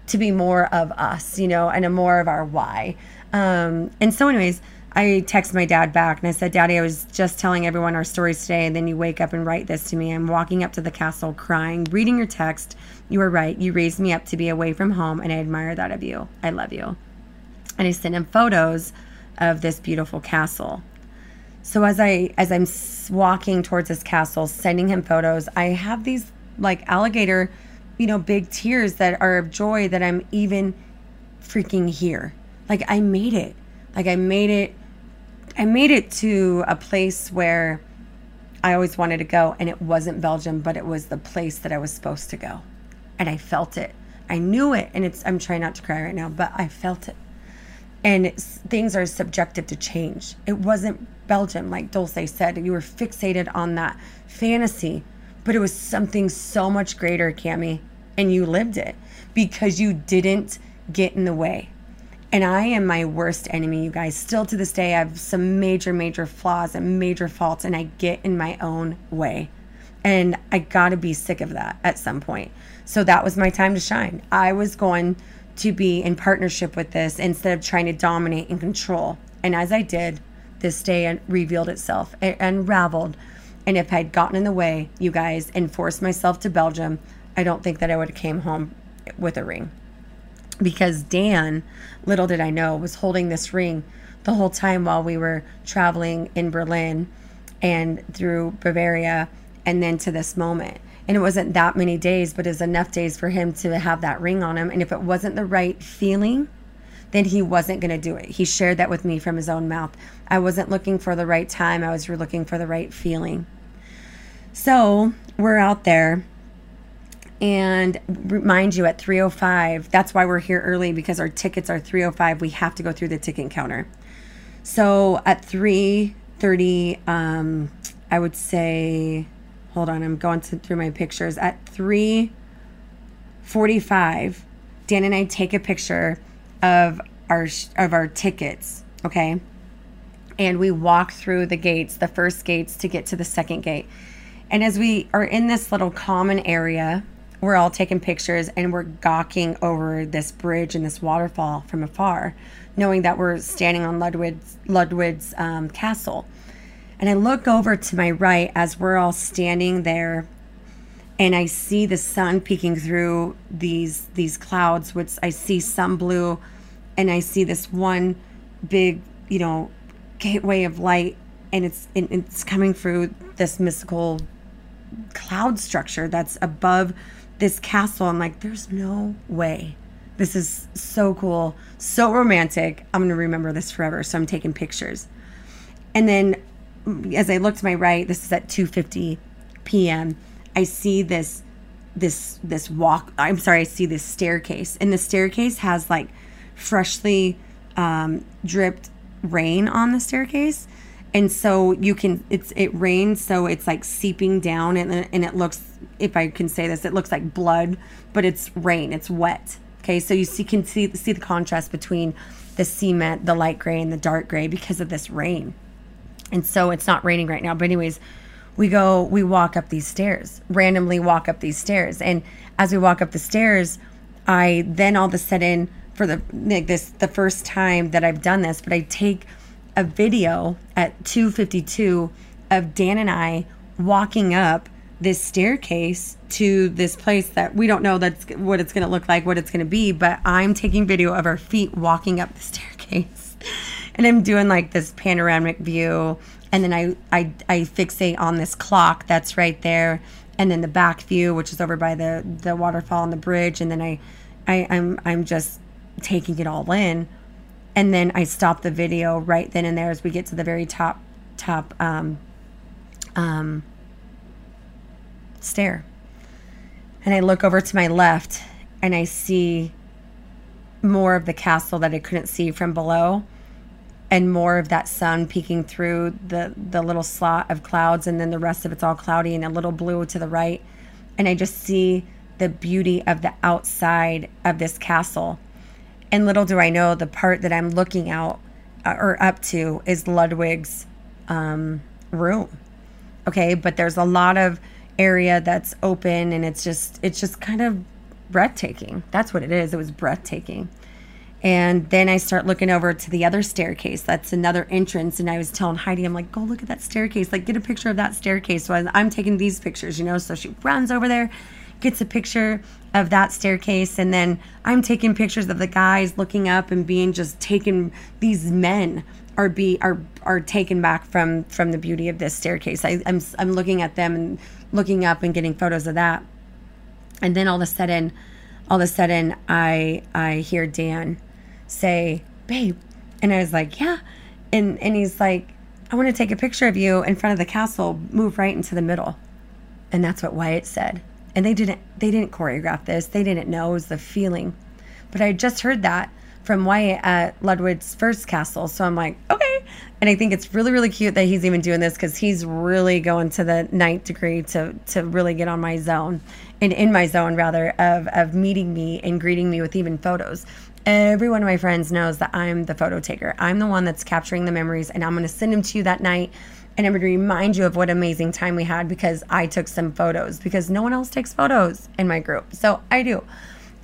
to be more of us, you know, and a more of our why. Um, and so, anyways, I text my dad back and I said, Daddy, I was just telling everyone our stories today, and then you wake up and write this to me. I'm walking up to the castle crying, reading your text. You were right. You raised me up to be away from home, and I admire that of you. I love you. And I sent him photos of this beautiful castle. So as I as I'm walking towards this castle, sending him photos, I have these like alligator you know, big tears that are of joy that I'm even freaking here. Like I made it. Like I made it I made it to a place where I always wanted to go and it wasn't Belgium, but it was the place that I was supposed to go. And I felt it. I knew it and it's I'm trying not to cry right now, but I felt it. And things are subjective to change. It wasn't Belgium like Dulce said. You were fixated on that fantasy but it was something so much greater, Cami, and you lived it because you didn't get in the way. And I am my worst enemy, you guys. Still to this day, I have some major, major flaws and major faults, and I get in my own way. And I gotta be sick of that at some point. So that was my time to shine. I was going to be in partnership with this instead of trying to dominate and control. And as I did, this day revealed itself, it unraveled and if I'd gotten in the way, you guys, and forced myself to Belgium, I don't think that I would have came home with a ring. Because Dan, little did I know, was holding this ring the whole time while we were traveling in Berlin and through Bavaria and then to this moment. And it wasn't that many days, but it was enough days for him to have that ring on him. And if it wasn't the right feeling, then he wasn't going to do it. He shared that with me from his own mouth. I wasn't looking for the right time, I was looking for the right feeling. So we're out there. And remind you at 305, that's why we're here early because our tickets are 305. We have to go through the ticket counter. So at 330, um, I would say, hold on, I'm going to, through my pictures. At 345, Dan and I take a picture of our of our tickets, okay? And we walk through the gates, the first gates to get to the second gate. And as we are in this little common area, we're all taking pictures and we're gawking over this bridge and this waterfall from afar, knowing that we're standing on Ludwig's, Ludwig's um, castle. And I look over to my right as we're all standing there and I see the sun peeking through these these clouds, which I see some blue, and I see this one big, you know, gateway of light, and it's it's coming through this mystical cloud structure that's above this castle. I'm like, there's no way. This is so cool, so romantic. I'm gonna remember this forever. So I'm taking pictures, and then as I look to my right, this is at 2:50 p.m I see this this this walk i'm sorry i see this staircase and the staircase has like freshly um, dripped rain on the staircase and so you can it's it rains so it's like seeping down and, and it looks if i can say this it looks like blood but it's rain it's wet okay so you see can see see the contrast between the cement the light gray and the dark gray because of this rain and so it's not raining right now but anyways we go, we walk up these stairs, randomly walk up these stairs. And as we walk up the stairs, I then all of a sudden, for the like this the first time that I've done this, but I take a video at 252 of Dan and I walking up this staircase to this place that we don't know that's what it's going to look like, what it's going to be, but I'm taking video of our feet walking up the [LAUGHS] staircase. and I'm doing like this panoramic view and then I, I I fixate on this clock that's right there, and then the back view, which is over by the the waterfall and the bridge, and then I, I I'm I'm just taking it all in, and then I stop the video right then and there as we get to the very top top um, um, stair, and I look over to my left, and I see more of the castle that I couldn't see from below and more of that sun peeking through the the little slot of clouds and then the rest of it's all cloudy and a little blue to the right. And i just see the beauty of the outside of this castle and little do i know the part that i'm looking out uh, or up to is ludwig's um, room okay but there's a lot of area that's open and it's just it's just kind of breathtaking that's what it is it was breathtaking and then I start looking over to the other staircase. That's another entrance. And I was telling Heidi, I'm like, go look at that staircase. Like, get a picture of that staircase. So I'm taking these pictures, you know. So she runs over there, gets a picture of that staircase. And then I'm taking pictures of the guys looking up and being just taken. These men are be are are taken back from from the beauty of this staircase. I, I'm I'm looking at them and looking up and getting photos of that. And then all of a sudden, all of a sudden, I I hear Dan say, babe. And I was like, yeah. And, and he's like, I want to take a picture of you in front of the castle, move right into the middle. And that's what Wyatt said. And they didn't they didn't choreograph this. They didn't know it was the feeling. But I just heard that from Wyatt at Ludwig's first castle. So I'm like, okay. And I think it's really, really cute that he's even doing this because he's really going to the ninth degree to to really get on my zone and in my zone rather of of meeting me and greeting me with even photos every one of my friends knows that I'm the photo taker. I'm the one that's capturing the memories, and I'm going to send them to you that night. And I'm going to remind you of what amazing time we had because I took some photos because no one else takes photos in my group. So I do.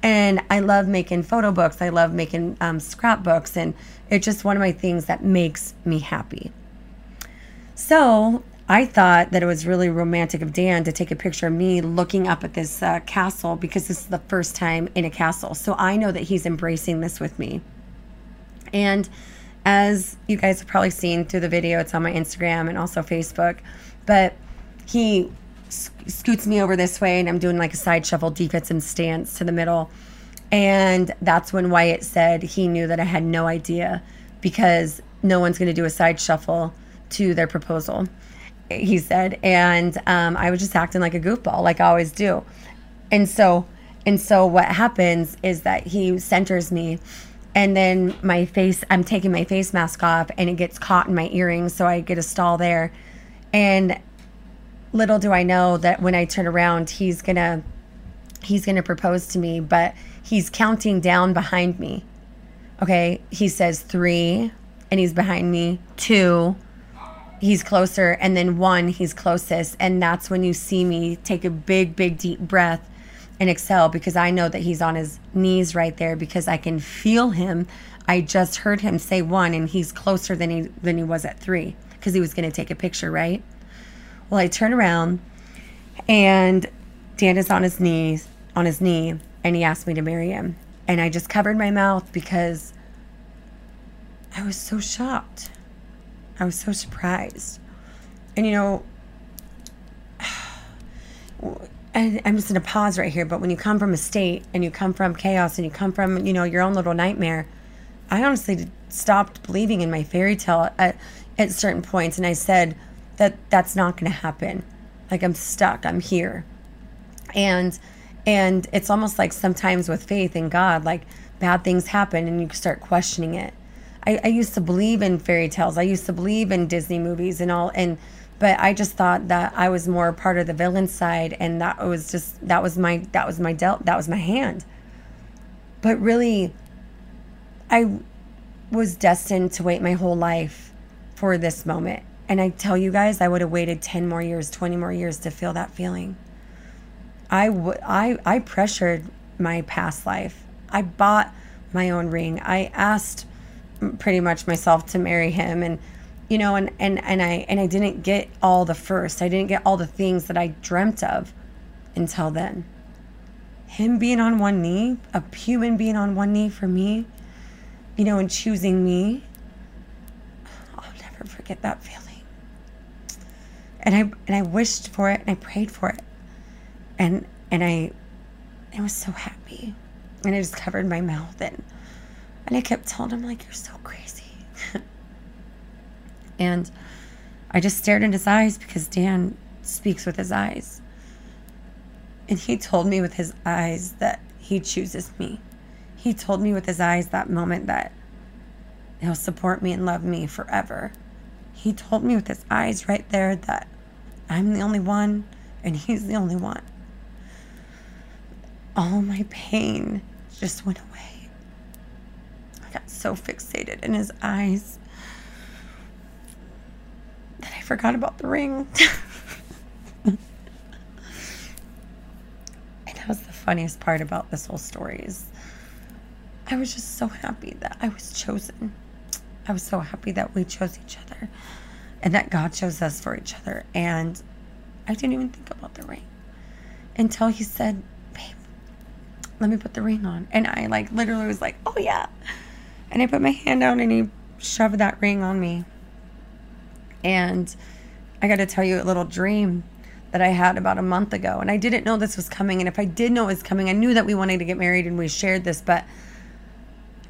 And I love making photo books. I love making um, scrapbooks. And it's just one of my things that makes me happy. So I thought that it was really romantic of Dan to take a picture of me looking up at this uh, castle because this is the first time in a castle. So I know that he's embracing this with me. And as you guys have probably seen through the video, it's on my Instagram and also Facebook, but he sc- scoots me over this way and I'm doing like a side shuffle defensive stance to the middle. And that's when Wyatt said he knew that I had no idea because no one's going to do a side shuffle to their proposal, he said. And um, I was just acting like a goofball, like I always do. And so, and so what happens is that he centers me and then my face, I'm taking my face mask off and it gets caught in my earrings. So I get a stall there. And little do I know that when I turn around, he's to, he's to propose to me, but he's counting down behind me. Okay. He says three and he's behind me, two, he's closer, and then one, he's closest. And that's when you see me take a big, big, deep breath exhale because I know that he's on his knees right there because I can feel him. I just heard him say one and he's closer than he than he was at three because he was going to take a picture, right? Well, I turn around and Dan is on his knees, on his knee, and he asked me to marry him. And I just covered my mouth because I was so shocked. I was so surprised. And you know, [SIGHS] and I'm just going to pause right here, but when you come from a state and you come from chaos and you come from, you know, your own little nightmare, I honestly stopped believing in my fairy tale at, at certain points. And I said that that's not going to happen. Like I'm stuck, I'm here. And, and it's almost like sometimes with faith in God, like bad things happen and you start questioning it. I, I used to believe in fairy tales. I used to believe in Disney movies and all, and but I just thought that I was more part of the villain side, and that was just that was my that was my dealt that was my hand. But really, I was destined to wait my whole life for this moment. And I tell you guys, I would have waited 10 more years, 20 more years to feel that feeling. I, w- I, I pressured my past life. I bought my own ring. I asked pretty much myself to marry him and you know and and and I and I didn't get all the first. I didn't get all the things that I dreamt of until then. Him being on one knee, a human being on one knee for me, you know, and choosing me. I'll never forget that feeling. And I and I wished for it and I prayed for it. And and I I was so happy. And I just covered my mouth and and I kept telling him, like, you're so crazy. And I just stared in his eyes because Dan speaks with his eyes. And he told me with his eyes that he chooses me. He told me with his eyes that moment that he'll support me and love me forever. He told me with his eyes right there that I'm the only one and he's the only one. All my pain just went away I got so fixated in his eyes I forgot about the ring. [LAUGHS] and that was the funniest part about this whole story is I was just so happy that I was chosen. I was so happy that we chose each other and that God chose us for each other. And I didn't even think about the ring until he said, Babe, let me put the ring on. And I like literally was like, Oh yeah. And I put my hand down and he shoved that ring on me. And I got to tell you a little dream that I had about a month ago. And I didn't know this was coming. And if I did know it was coming, I knew that we wanted to get married and we shared this, but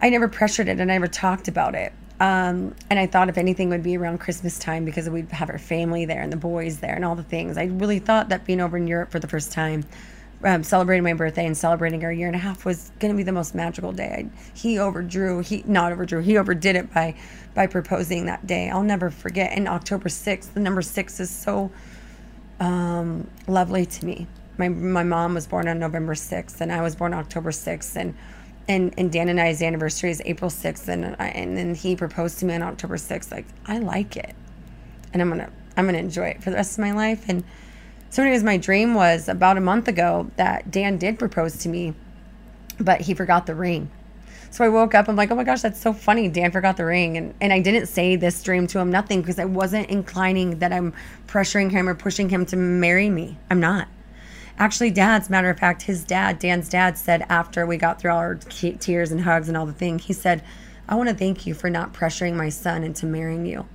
I never pressured it and I never talked about it. Um, and I thought if anything would be around Christmas time because we'd have our family there and the boys there and all the things. I really thought that being over in Europe for the first time um, celebrating my birthday and celebrating our year and a half was going to be the most magical day. I, he overdrew, he not overdrew, he overdid it by by proposing that day. I'll never forget. And October 6th, the number six is so um, lovely to me. My my mom was born on November 6th, and I was born October 6th, and and and Dan and I's anniversary is April 6th, and I, and then he proposed to me on October 6th. Like I like it, and I'm gonna I'm gonna enjoy it for the rest of my life, and so, anyways, my dream was about a month ago that Dan did propose to me, but he forgot the ring. So I woke up, I'm like, oh my gosh, that's so funny. Dan forgot the ring. And, and I didn't say this dream to him, nothing, because I wasn't inclining that I'm pressuring him or pushing him to marry me. I'm not. Actually, dad's, matter of fact, his dad, Dan's dad, said after we got through all our tears and hugs and all the thing, he said, I want to thank you for not pressuring my son into marrying you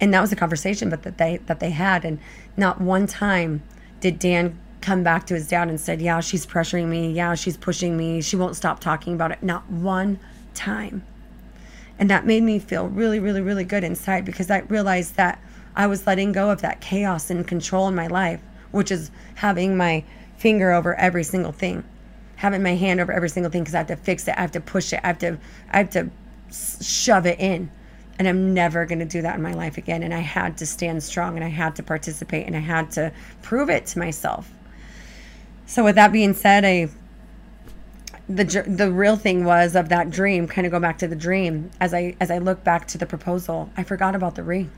and that was a conversation but that they that they had and not one time did Dan come back to his dad and said, Yeah, she's pressuring me. Yeah, she's pushing me. She won't stop talking about it. Not one time. And that made me feel really, really, really good inside because I realized that I was letting go of that chaos and control in my life, which is having my finger over every single thing, having my hand over every single thing because I have to fix it, I have to push it, I have to, I have to shove it in. And I'm never going to do that in my life again. And I had to stand strong and I had to participate and I had to prove it to myself. So with that being said, I the the real thing was of that dream, kind of go back to the dream. As I as I look back to the proposal, I forgot about the ring.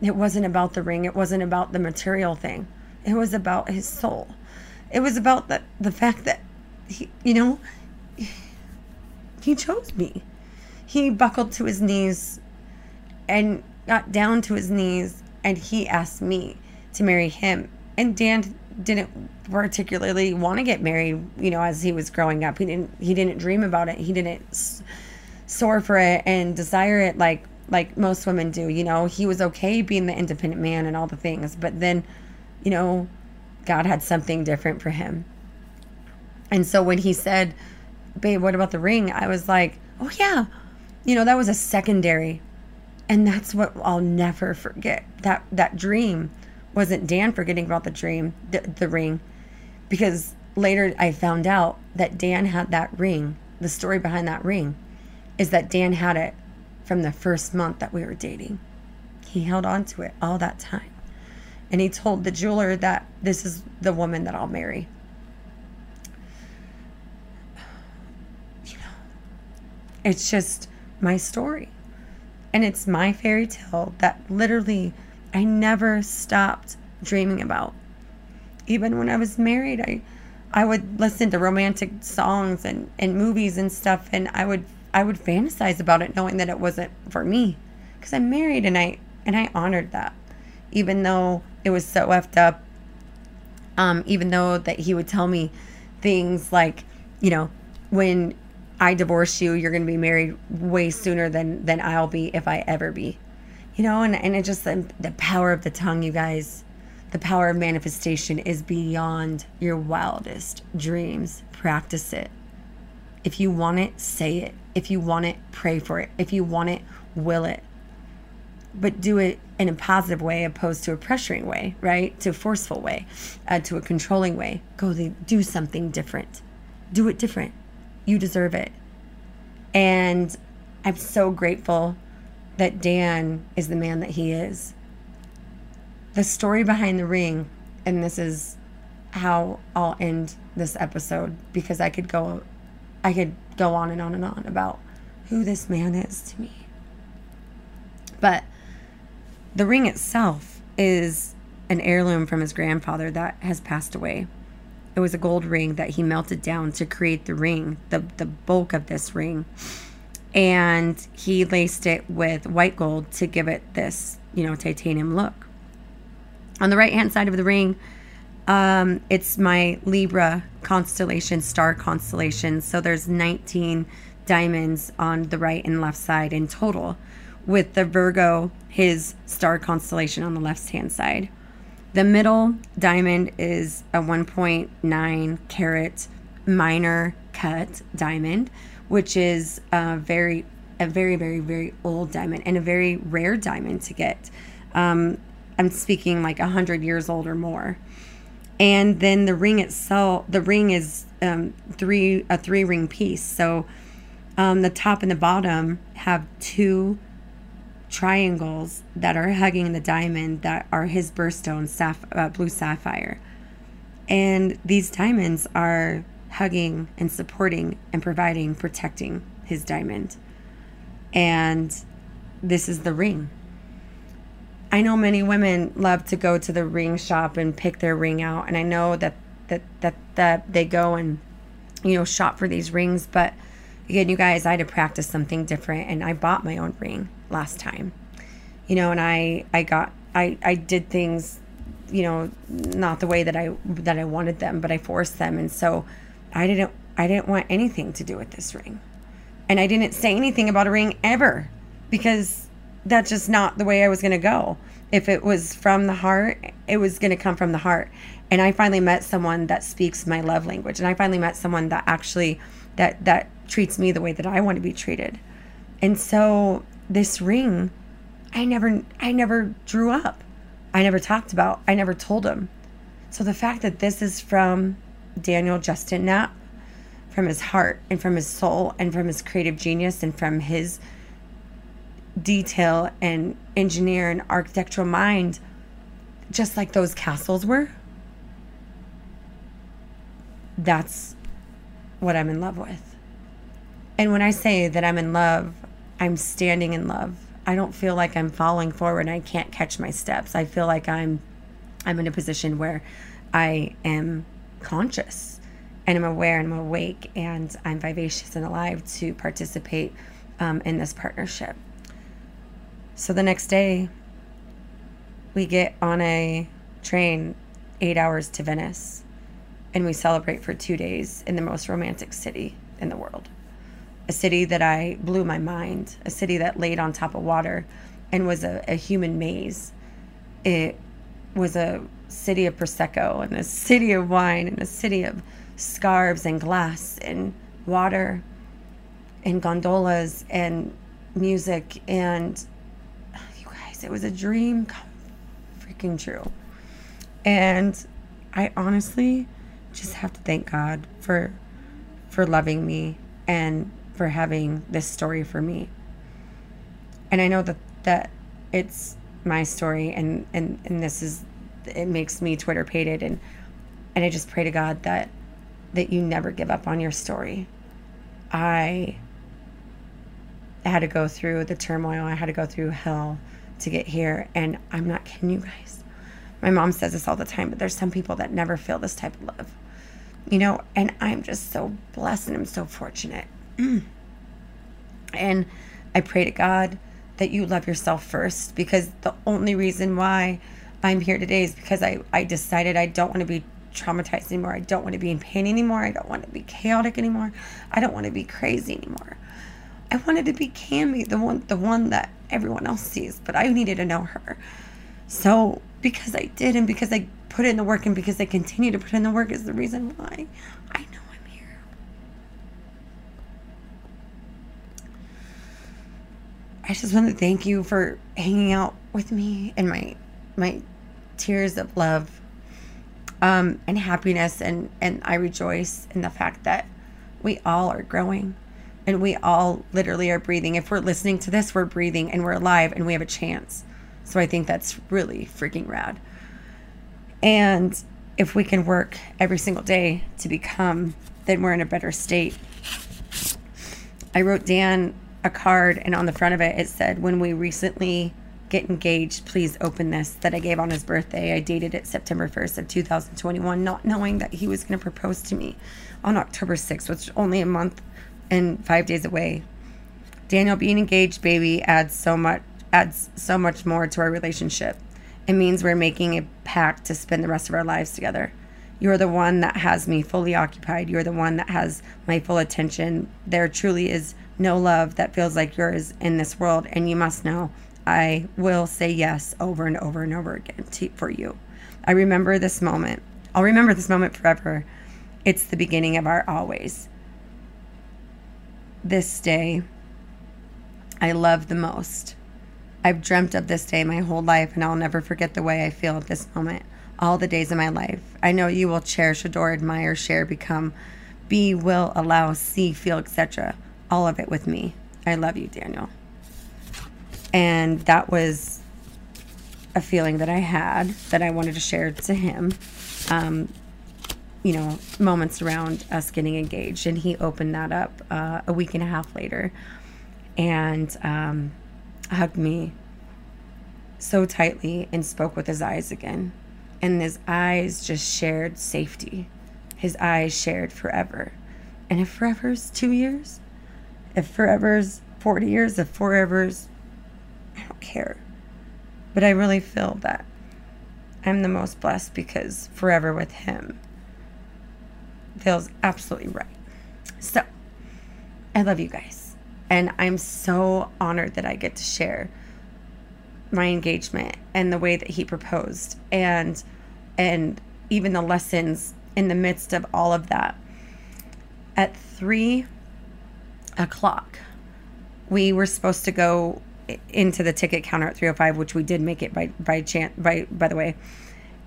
It wasn't about the ring. It wasn't about the material thing. It was about his soul. It was about the the fact that he, you know, [SIGHS] he chose me. He buckled to his knees and got down to his knees and he asked me to marry him. And Dan didn't particularly want to get married, you know, as he was growing up. He didn't he didn't dream about it. He didn't soar for it and desire it like like most women do, you know. He was okay being the independent man and all the things, but then, you know, God had something different for him. And so when he said, "Babe, what about the ring?" I was like, "Oh yeah." You know, that was a secondary. And that's what I'll never forget. That that dream wasn't Dan forgetting about the dream, the, the ring, because later I found out that Dan had that ring. The story behind that ring is that Dan had it from the first month that we were dating. He held on to it all that time. And he told the jeweler that this is the woman that I'll marry. [SIGHS] You know, it's just my story. And it's my fairy tale that literally I never stopped dreaming about. Even when I was married, I I would listen to romantic songs and, and movies and stuff and I would I would fantasize about it knowing that it wasn't for me because I'm married and I and I honored that even though it was so effed up um, even though that he would tell me things like you know when I divorce you you're going to be married way sooner than than I'll be if I ever be. You know and, and it just the, the power of the tongue you guys. The power of manifestation is beyond your wildest dreams. Practice it. If you want it say it. If you want it pray for it. If you want it will it. But do it in a positive way opposed to a pressuring way right? To a forceful way uh, to a controlling way. Go do something different. Do it different you deserve it and i'm so grateful that Dan is the man that he is. The story behind the ring, and this is how I'll end this episode because I could go I could go on and on and on about who this man is to me. But the ring itself is an heirloom from his grandfather that has passed away. It was a gold ring that he melted down to create the ring, the the bulk of this ring and he laced it with white gold to give it this, you know, titanium look. On the right hand side of the ring, um, it's my Libra constellation, star constellation. So there's 19 diamonds on the right and left side in total, with the Virgo, his star constellation, on the left hand side. The middle diamond is a 1.9 carat minor cut diamond which is a very, a very, very, very old diamond and a very rare diamond to get. Um, I'm speaking like a hundred years old or more. And then the ring itself, the ring is um, three a three ring piece. So um, the top and the bottom have two triangles that are hugging the diamond that are his birthstone, saph- uh, blue sapphire. And these diamonds are hugging and supporting and providing, protecting his diamond. And this is the ring. I know many women love to go to the ring shop and pick their ring out, and I know that that that that they go and you know shop for these rings, but again, you guys, I had to practice something different, and I bought my own ring last time, you know, and I I got I I did things, you know, not the way that I that I wanted them, but I forced them, and so I didn't I didn't want anything to do with this ring. And I didn't say anything about a ring ever because that's just not the way I was going to go. If it was from the heart, it was going to come from the heart. And I finally met someone that speaks my love language. And I finally met someone that actually that that treats me the way that I want to be treated. And so this ring, I never I never drew up. I never talked about. I never told him. So the fact that this is from Daniel Justin Knapp, from his heart and from his soul and from his creative genius and from his detail and engineer and architectural mind, just like those castles were, that's what I'm in love with. And when I say that I'm in love, I'm standing in love. I don't feel like I'm falling forward I can't catch my steps. I feel like I'm I'm in a position where I am conscious and I'm aware and I'm awake and I'm vivacious and alive to participate um, in this partnership. So the next day, we get on a train eight hours to Venice and we celebrate for two days in the most romantic city in the world. A city that I blew my mind, a city that laid on top of water and was a, a human maze. It was a city of Prosecco and a city of wine and a city of scarves and glass and water and gondolas and music and you guys it was a dream come freaking true and i honestly just have to thank god for for loving me and for having this story for me and i know that that it's my story and and and this is it makes me twitter pated and and i just pray to god that that you never give up on your story. I had to go through the turmoil, I had to go through hell to get here. And I'm not kidding you guys. My mom says this all the time, but there's some people that never feel this type of love. You know, and I'm just so blessed and I'm so fortunate. Mm. and I pray to God that you love yourself first because the only reason why I'm here today is because I, I decided I don't want to be traumatized anymore. I don't want to be in pain anymore. I don't want to be chaotic anymore. I don't want to be crazy anymore. I wanted to be Cami, the one the one that everyone else sees, but I needed to know her. So because I did and because I put in the work and because I continue to put in the work is the reason why I know I'm here. I just want to thank you for hanging out with me and my my tears of love um, and happiness. And, and I rejoice in the fact that we all are growing and we all literally are breathing. If we're listening to this, we're breathing and we're alive and we have a chance. So I think that's really freaking rad. And if we can work every single day to become, then we're in a better state. I wrote Dan a card, and on the front of it, it said, When we recently get engaged, please open this that I gave on his birthday. I dated it September 1st of 2021, not knowing that he was going to propose to me on October 6th, which is only a month and five days away. Daniel being engaged, baby, adds so much adds so much more to our relationship. It means we're making a pact to spend the rest of our lives together. You're the one that has me fully occupied. You're the one that has my full attention. There truly is no love that feels like yours in this world, and you must know I will say yes over and over and over again to, for you. I remember this moment. I'll remember this moment forever. It's the beginning of our always. This day, I love the most. I've dreamt of this day my whole life, and I'll never forget the way I feel at this moment, all the days of my life. I know you will cherish, adore, admire, share, become, be, will, allow, see, feel, etc. All of it with me. I love you, Daniel. And that was a feeling that I had that I wanted to share to him. Um, you know, moments around us getting engaged. And he opened that up uh, a week and a half later and um, hugged me so tightly and spoke with his eyes again. And his eyes just shared safety. His eyes shared forever. And if forever's two years, if forever's 40 years, if forever's I don't care. But I really feel that I'm the most blessed because forever with him feels absolutely right. So, I love you guys. And I'm so honored that I get to share my engagement and the way that he proposed and and even the lessons in the midst of all of that at three o'clock. We were supposed to go into the ticket counter at 305 which we did make it by by chance by by the way.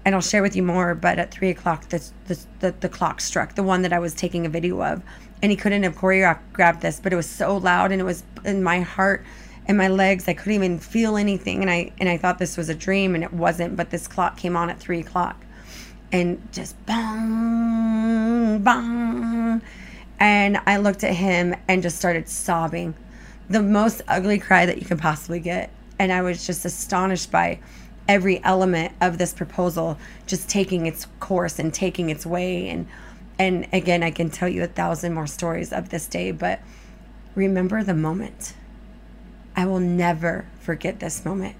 And i'll share with you more but at three o'clock the, the, the, the clock struck the one that i was taking a video of. And he couldn't have choreographed grabbed this but it was so loud and it was in my heart and my legs. I couldn't even feel anything. And i and i thought this was a dream and it wasn't but this clock came on at three o'clock. And just bang bang and i looked at him and just started sobbing. The most ugly cry that you could possibly get. And I was just astonished by every element of this proposal just taking its course and taking its way. And and again I can tell you a thousand more stories of this day but remember the moment. I will never forget this moment.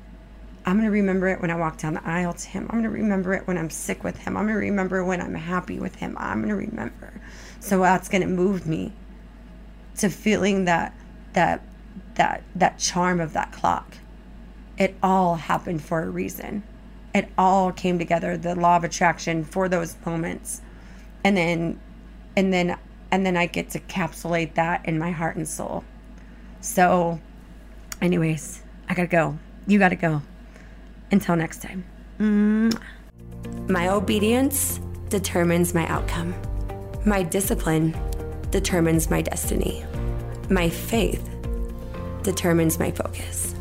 I'm going to remember it when I walk down the aisle to him. I'm going to remember it when I'm sick with him. I'm going to remember when I'm happy with him. I'm going to remember so that's to move me to feeling that that that that charm of that clock. It all happened for a reason. It all came together, the law of attraction for those moments. And then and then and then I get to capsulate that in my heart and soul. So anyways, I got to go. You got to go. Until next time. Mm. My obedience determines my outcome. My discipline determines my destiny. My faith determines my focus.